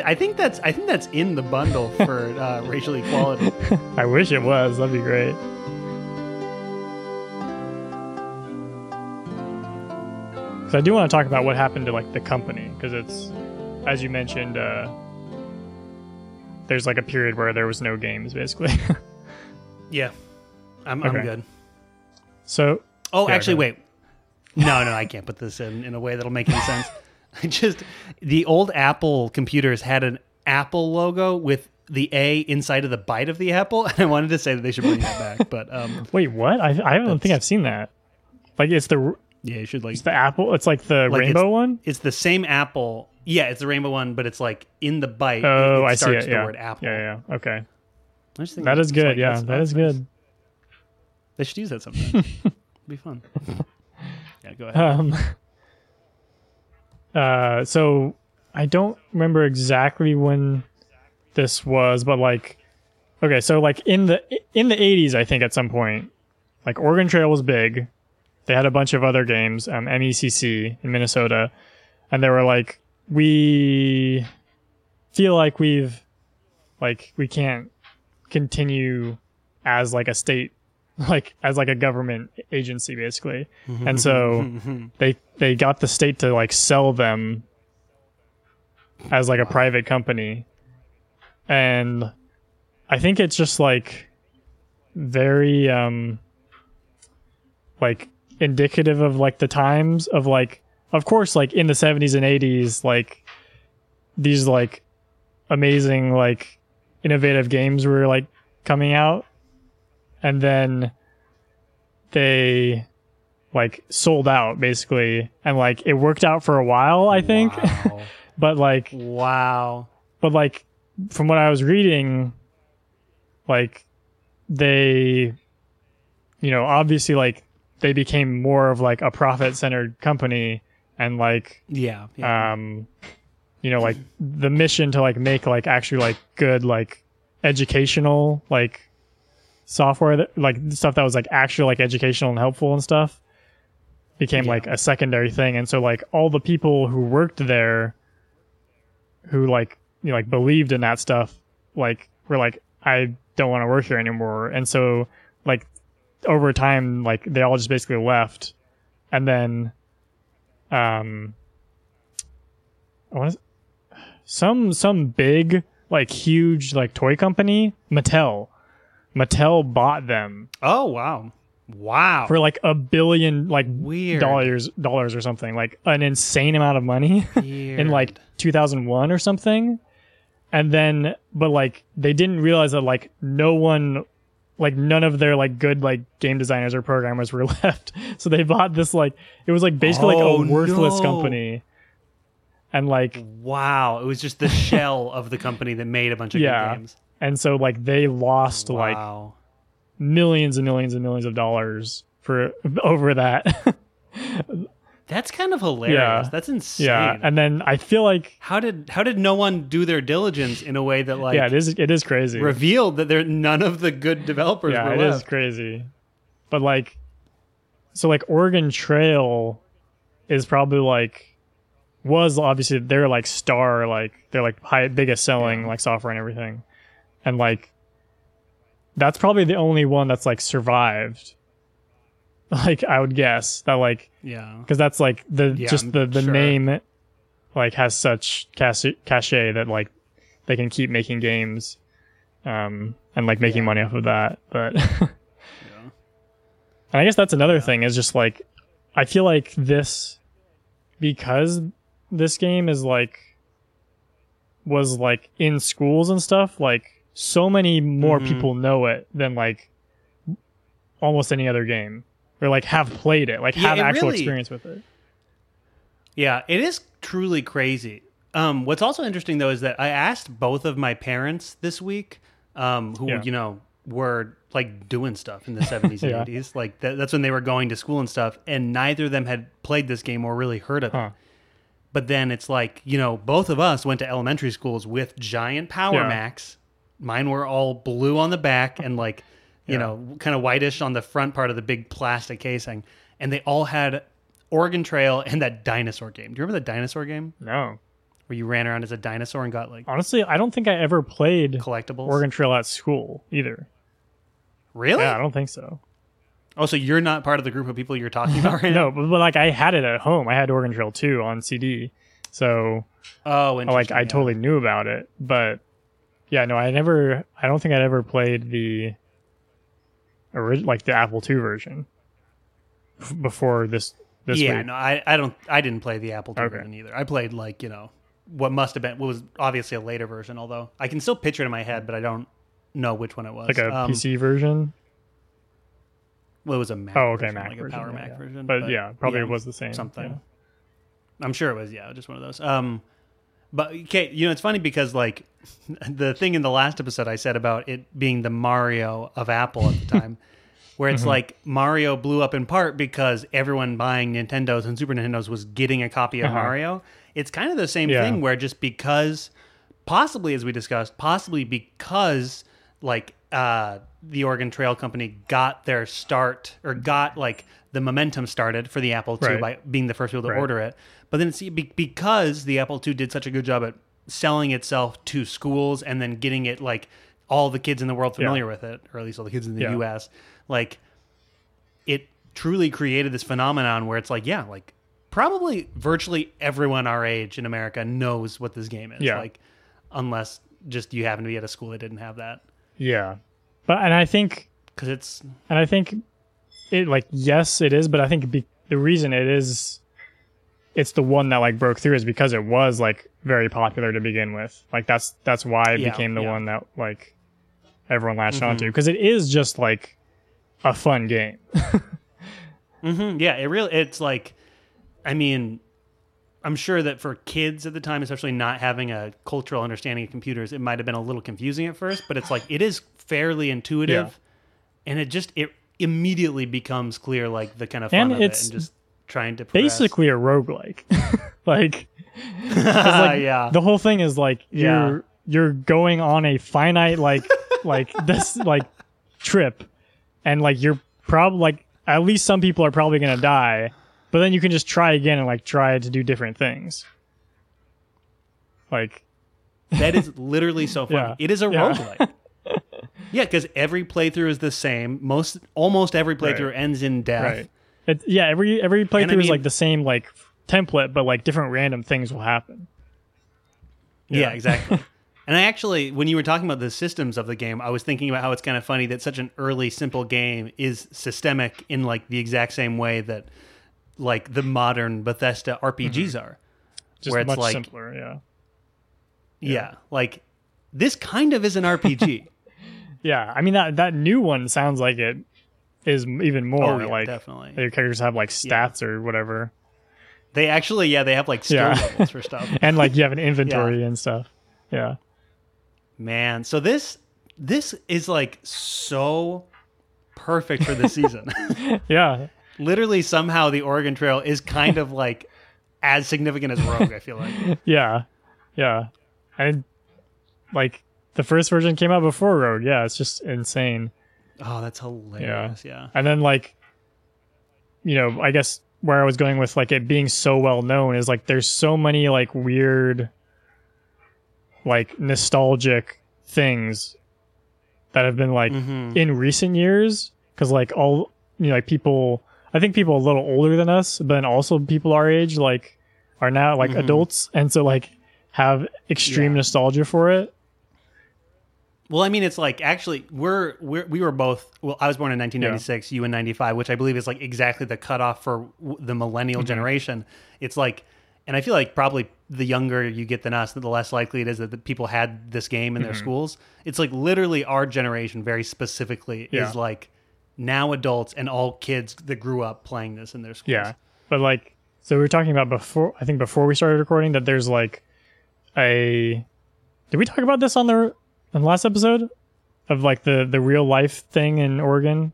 I- think that's I think that's in the bundle for uh, racial equality. I wish it was. That'd be great. So I do want to talk about what happened to like the company because it's, as you mentioned, uh, there's like a period where there was no games basically. Yeah, I'm, Okay. I'm good. so Oh, Yeah, actually, wait. No, no, I can't put this in in a way that'll make any sense. I just the old Apple computers had an Apple logo with the A inside of the bite of the apple, and I wanted to say that they should bring that back, but um, wait, what? I I don't think I've seen that. Like it's the yeah, you should like it's the apple. It's like the Like rainbow it's- one. it's the same apple. Yeah, it's the rainbow one, but it's like in the bite. Oh, it, it I see it. The Yeah. word apple. yeah, yeah. Okay, I just think that is good. like, yeah, that's- that's nice. good. They should use that sometime. be fun. Yeah, go ahead. Um, uh, so I don't remember exactly when this was, but like, okay, so like in the in the eighties, I think at some point, like Oregon Trail was big. They had a bunch of other games, um, MECC in Minnesota, and they were like, we feel like we've, like, we can't continue as like a state, like as like a government agency, basically. And so they they got the state to like sell them as like a private company. And i think it's just like very um like indicative of like the times of like of course like in the 70s and 80s like these like amazing like innovative games were like coming out and then they like sold out basically and like it worked out for a while i think Wow. but like wow. but like from what i was reading like they you know obviously like they became more of like a profit centered company and like Yeah. yeah. um you know like the mission to like make like actually like good like educational like software that like stuff that was like actually like educational and helpful and stuff became Yeah. like a secondary thing and so like all the people who worked there who like you know like believed in that stuff like were like I don't want to work here anymore and so like over time like they all just basically left and then um I want some some big like huge like toy company Mattel Mattel bought them oh wow. Wow. for like a billion like Weird. dollars dollars or something like an insane amount of money in like 2001 or something and then but like they didn't realize that like no one like none of their like good like game designers or programmers were left so they bought this like it was like basically Oh, like a oh, worthless no. company and like Wow. It was just the shell of the company that made a bunch of Yeah. good games. and so like they lost like millions and millions and millions of dollars for over that That's kind of hilarious. Yeah. That's insane. yeah and then i feel like how did how did no one do their diligence in a way that like yeah it is it is crazy revealed that there none of the good developers yeah were it is left? crazy but like so like oregon trail is probably like was obviously they're like star like they're like high biggest selling Yeah. like software and everything and like that's probably the only one that's like survived like i would guess that like Yeah. because that's like the Yeah, just the the sure. name like has such cachet cachet that like they can keep making games um and like making Yeah. money off of that but yeah. and i guess that's another thing is just like i feel like this because this game is like was like in schools and stuff like so many more Mhm. people know it than like almost any other game or like have played it like Yeah, have it actual really- experience with it Yeah, it is truly crazy. Um, what's also interesting though is that I asked both of my parents this week, um, who Yeah. you know were like doing stuff in the seventies and Yeah. eighties, like that, that's when they were going to school and stuff, and neither of them had played this game or really heard of it. But then it's like you know, both of us went to elementary schools with giant Power. Macs. Mine were all blue on the back and like you Yeah. know, kind of whitish on the front part of the big plastic casing, and they all had Oregon Trail and that dinosaur game. Do you remember the dinosaur game no where you ran around as a dinosaur and got like honestly i don't think i ever played collectibles? oregon trail at school either Really? yeah i don't think so Oh, so you're not part of the group of people you're talking about right no now? but, but like i had it at home i had oregon trail 2 on cd so Oh, like i yeah. totally knew about it but yeah no i never i don't think i'd ever played the ori- like the apple II version f- before this this yeah, week no, I, I don't. I didn't play the Apple II Okay. version either. I played like you know what must have been what was obviously a later version. Although I can still picture it in my head, but I don't know which one it was. like a Um, pc version Well, it was a Mac. oh okay version, mac like version, a Power yeah, Mac yeah. version. but, yeah probably it was the same something. yeah. I'm sure it was, yeah, just one of those. Um, but okay, you know, it's funny because like the thing in the last episode I said about it being the Mario of Apple at the time, where Mm-hmm. it's like Mario blew up in part because everyone buying Nintendos and Super Nintendos was getting a copy of Uh-huh. Mario. It's kind of the same Yeah. thing where just because, possibly as we discussed, possibly because like uh, the Oregon Trail Company got their start or got like the momentum started for the Apple II Right. by being the first people to Right. order it. But then it's be- because the Apple II did such a good job at selling itself to schools and then getting it like all the kids in the world familiar with it, or at least all the kids in the Yeah. U.S. Like it truly created this phenomenon where it's like, yeah, like probably virtually everyone our age in America knows what this game is. Yeah. Like unless just you happen to be at a school that didn't have that yeah but and i think because it's And I think it like yes, it is, but I think be, the reason it is it's the one that like broke through is because it was like very popular to begin with. Like that's that's why it Yeah, became the yeah. one that like everyone latched Mhm. onto because it is just like a fun game. hmm Yeah, it really it's like I mean I'm sure that for kids at the time, especially not having a cultural understanding of computers, it might have been a little confusing at first, but it's like it is fairly intuitive Yeah. and it just it immediately becomes clear like the kind of fun And of it's it and just trying to progress. Basically a roguelike. like like yeah. the whole thing is like Yeah. you're you're going on a finite like like this like trip and like you're probably like at least some people are probably gonna die but then you can just try again and like try to do different things like That is literally so funny. Yeah. It is a Yeah. roguelike. Yeah, because every playthrough is the same. Most almost every playthrough Right. ends in death. right it, yeah every every playthrough is mean- like the same like template but like different random things will happen Yeah, Yeah. exactly. and I actually, when you were talking about the systems of the game, I was thinking about how it's kind of funny that such an early, simple game is systemic in like the exact same way that like the modern Bethesda RPGs mm-hmm. are. just Where it's much like- simpler yeah Yeah. like this kind of is an RPG. yeah i mean that that new one sounds like it is even oh, more oh, yeah, like definitely. your characters have like Yeah. stats or whatever They actually, yeah, they have like skill Yeah. levels for stuff. and like you have an inventory and stuff yeah Man, so this this is like so perfect for this season. yeah Literally, somehow the Oregon Trail is kind of like as significant as Rogue. I feel like. yeah yeah and like the first version came out before rogue yeah it's just insane Oh, that's hilarious. Yeah. and then like you know i guess where i was going with like it being so well known is like there's so many like weird like nostalgic things that have been like Mhm. in recent years because like all you know like people i think people a little older than us but then also people our age like are now like Mhm. adults and so like have extreme Yeah. nostalgia for it Well, I mean, it's like actually we're we're we were both. Well, I was born in 1996, you in 95, which I believe is like exactly the cutoff for w- the millennial generation. It's like, and I feel like probably the younger you get than us, the less likely it is that the people had this game in their mm-hmm. schools. It's like literally our generation, very specifically, Yeah. is like now adults and all kids that grew up playing this in their schools. Yeah. But like so we were talking about before I think before we started recording that there's like a Did we talk about this on the on the last episode of like the the real life thing in Oregon?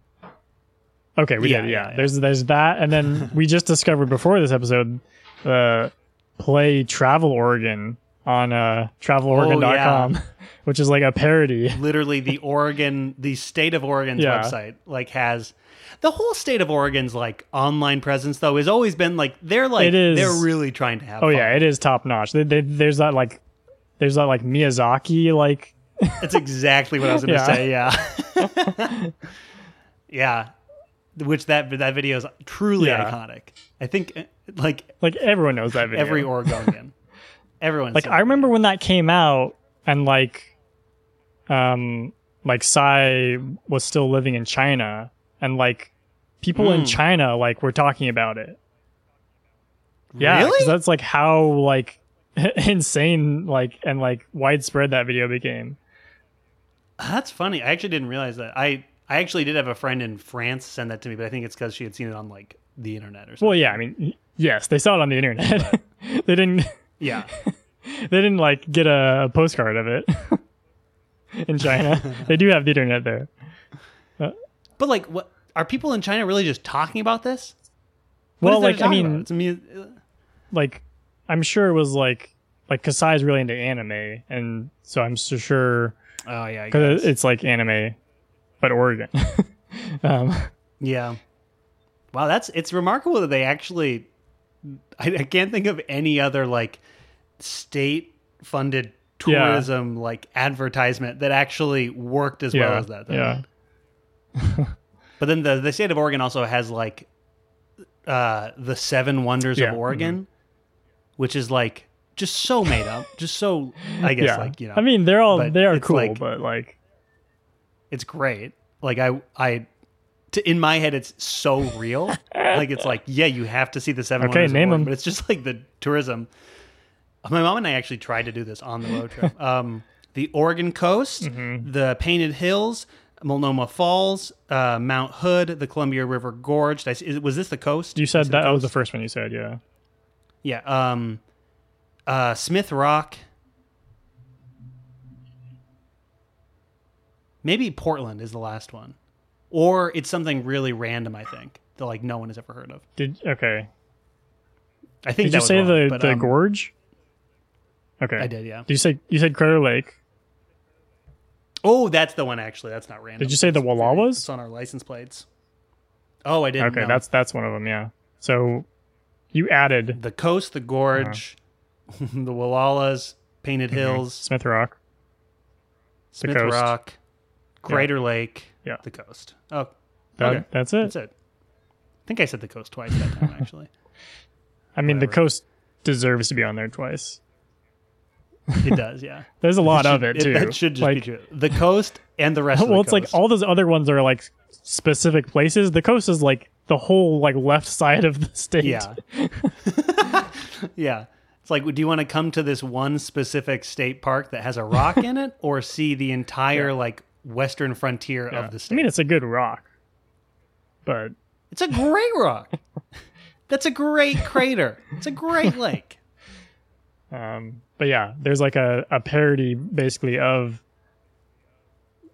Okay, we Yeah, did. yeah, Yeah, yeah. There's there's that and then we just discovered before this episode uh play Travel Oregon on uh traveloregon.com which is like a parody. literally the Oregon, the state of Oregon's Yeah. website, like has the whole state of Oregon's like online presence though has always been like they're like It is- they're really trying to have. Oh fun. yeah, it is top notch. They, they, there's that like there's that like Miyazaki like that's exactly what I was going to Yeah. say. Yeah, yeah. Which that that video is truly Yeah. iconic. I think uh, like like everyone knows that video. every Oregonian, everyone. like I remember when that came out and like um like Sai was still living in China and like people in Mm. China like were talking about it. Yeah, really? that's like how like insane like and like widespread that video became. That's funny. I actually didn't realize that. I I actually did have a friend in France send that to me, but I think it's because she had seen it on like the internet or something. Well, yeah, I mean, yes, they saw it on the internet. they didn't yeah. they didn't like get a, postcard of it in China. they do have the internet there. Uh, but like, what are people in China really just talking about this? Well, What there like I mean, about? It's like I'm sure it was like like Kasai is really into anime, and so I'm so sure oh yeah, because it's like anime, but Oregon. um, yeah. Wow, that's it's remarkable that they actually. I, I can't think of any other like state-funded Yeah. tourism like advertisement that actually worked as well as that. though. yeah, But then the the state of Oregon also has like uh the seven wonders Yeah, of mm-hmm. Oregon, which is like just so made up, just so I guess yeah. like you know. I mean, they're all they are it's cool, like- but like it's great. Like I I to, in my head it's so real. like it's like yeah, you have to see the seven Okay, name them. but it's just like the tourism. My mom and I actually tried to do this on the road trip. um the Oregon coast, Mm-hmm. the Painted Hills, Multnomah Falls, uh, Mount Hood, the Columbia River Gorge. Did I s- is- was this the coast? You said it that, that was the first one you said, yeah. Yeah. Um, uh, Smith Rock. Maybe Portland is the last one, or it's something really random. I think that like no one has ever heard of. Did okay. I think Did you say wrong, the but, the um, gorge? Okay. I did, yeah. Did you say you said Crater Lake? Oh, that's the one. Actually, that's not random. Did you say the Wallowas? It's on our license plates. Oh, I didn't. Okay, know. that's that's one of them, yeah. So you added the coast, the gorge, the Wallowas, Painted Hills, Smith Rock. Smith Mm-hmm. coast. Rock, Crater Lake, Yeah. the coast. Oh, That, okay. That's it. That's it. I think I said the coast twice that time, actually. I mean, the coast deserves to be on there twice. It does, yeah. There's a lot should- of it too. That should just like, be true. The coast and the rest of the well, it's like all those other ones are like specific places. The coast is like the whole like left side of the state. Yeah. yeah. It's like, do you want to come to this one specific state park that has a rock in it or see the entire, like, western frontier Yeah. of the state? I mean, it's a good rock, but It's a great rock. That's a great crater. It's a great lake. Um, but yeah, there's like a, a parody basically of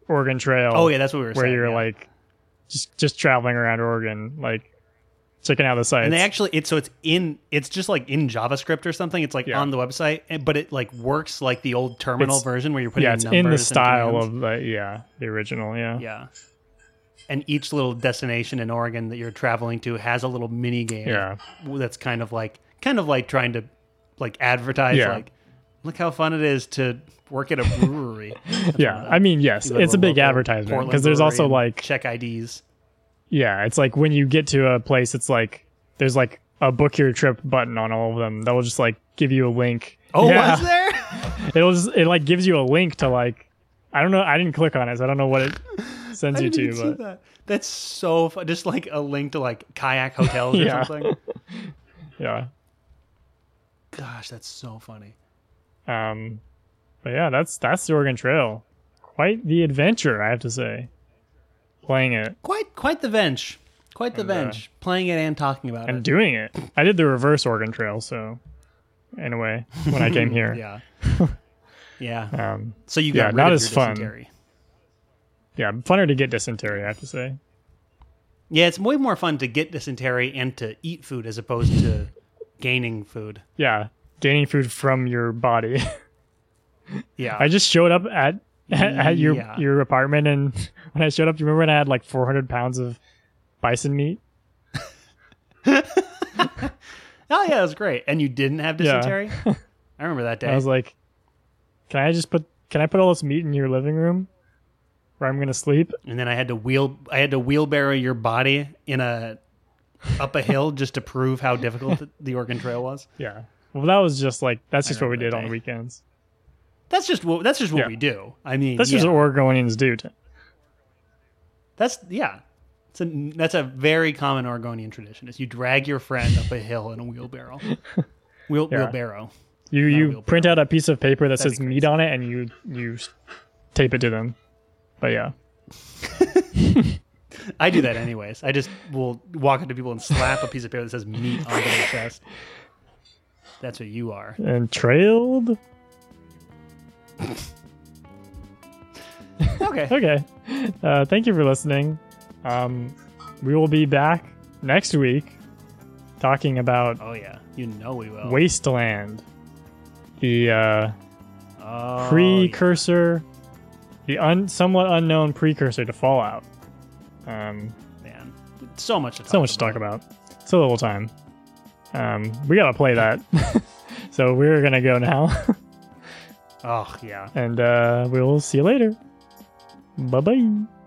Oregon Trail. Oh, yeah, that's what we were where saying. Where you're yeah. like just just traveling around Oregon, like checking out of the site. and they actually it's so it's in it's just like in JavaScript or something. It's like Yeah. on the website, but it like works like the old terminal It's- version where you're putting yeah, it's numbers in the style of the yeah the original. Yeah, yeah. And each little destination in Oregon that you're traveling to has a little mini game. Yeah. that's kind of like kind of like trying to like advertise Yeah. like look how fun it is to work at a brewery. yeah. I mean, yes, You go to it's a big advertisement because there's also like check IDs. Yeah, it's like when you get to a place, it's like there's like a book your trip button on all of them that will just like give you a link. Oh, yeah. was there? It'll just it like gives you a link to like I don't know. I didn't click on it, so I don't know what it sends you to. But that. That's so fun. Just like a link to like kayak hotels or something. yeah, Gosh, that's so funny. um, but yeah, that's that's the Oregon Trail. Quite the adventure, I have to say. Playing it Quite quite the bench. Quite the And, uh. Playing it and talking about and it. And doing it. I did the reverse Oregon Trail, so in a way, when I came here, Yeah. yeah. um, So you Yeah, got rid not as fun. dysentery. yeah, funner to get dysentery, I have to say. Yeah, it's way more fun to get dysentery and to eat food as opposed to gaining food. Yeah, gaining food from your body. Yeah. I just showed up at at your Yeah. your apartment, and when I showed up, do you remember when I had like 400 pounds of bison meat? oh yeah, that was great. And you didn't have Yeah. dysentery? I remember that day. I was like, "Can I just put? Can I put all this meat in your living room, where I'm gonna sleep?" and then I had to wheel I had to wheelbarrow your body in a up a hill just to prove how difficult the- Oregon Trail was. Yeah. Well, that was just like that's just what we did on the weekends. That's just what that's just what Yeah. we do. I mean, That's yeah, just what Oregonians do. To, that's yeah. It's a, that's a very common Oregonian tradition. Is you drag your friend up a hill in a wheelbarrow. Wheel, Yeah. Wheelbarrow. you you wheelbarrow. print out a piece of paper that That'd says meat on it, and you you tape it to them. But yeah, I do that anyways. I just will walk up to people and slap a piece of paper that says meat on their chest. That's what you are. and trailed. Okay. Okay. Uh, thank you for listening. Um, we will be back next week talking about Oh yeah, you know we will. Wasteland, the uh, Oh, precursor, the un- somewhat unknown precursor to Fallout. Um, yeah, man, so much to talk so much to talk about. So little time. Um, we gotta play that. so we're gonna go now, Oh yeah. and uh, we'll see you later. Bye bye.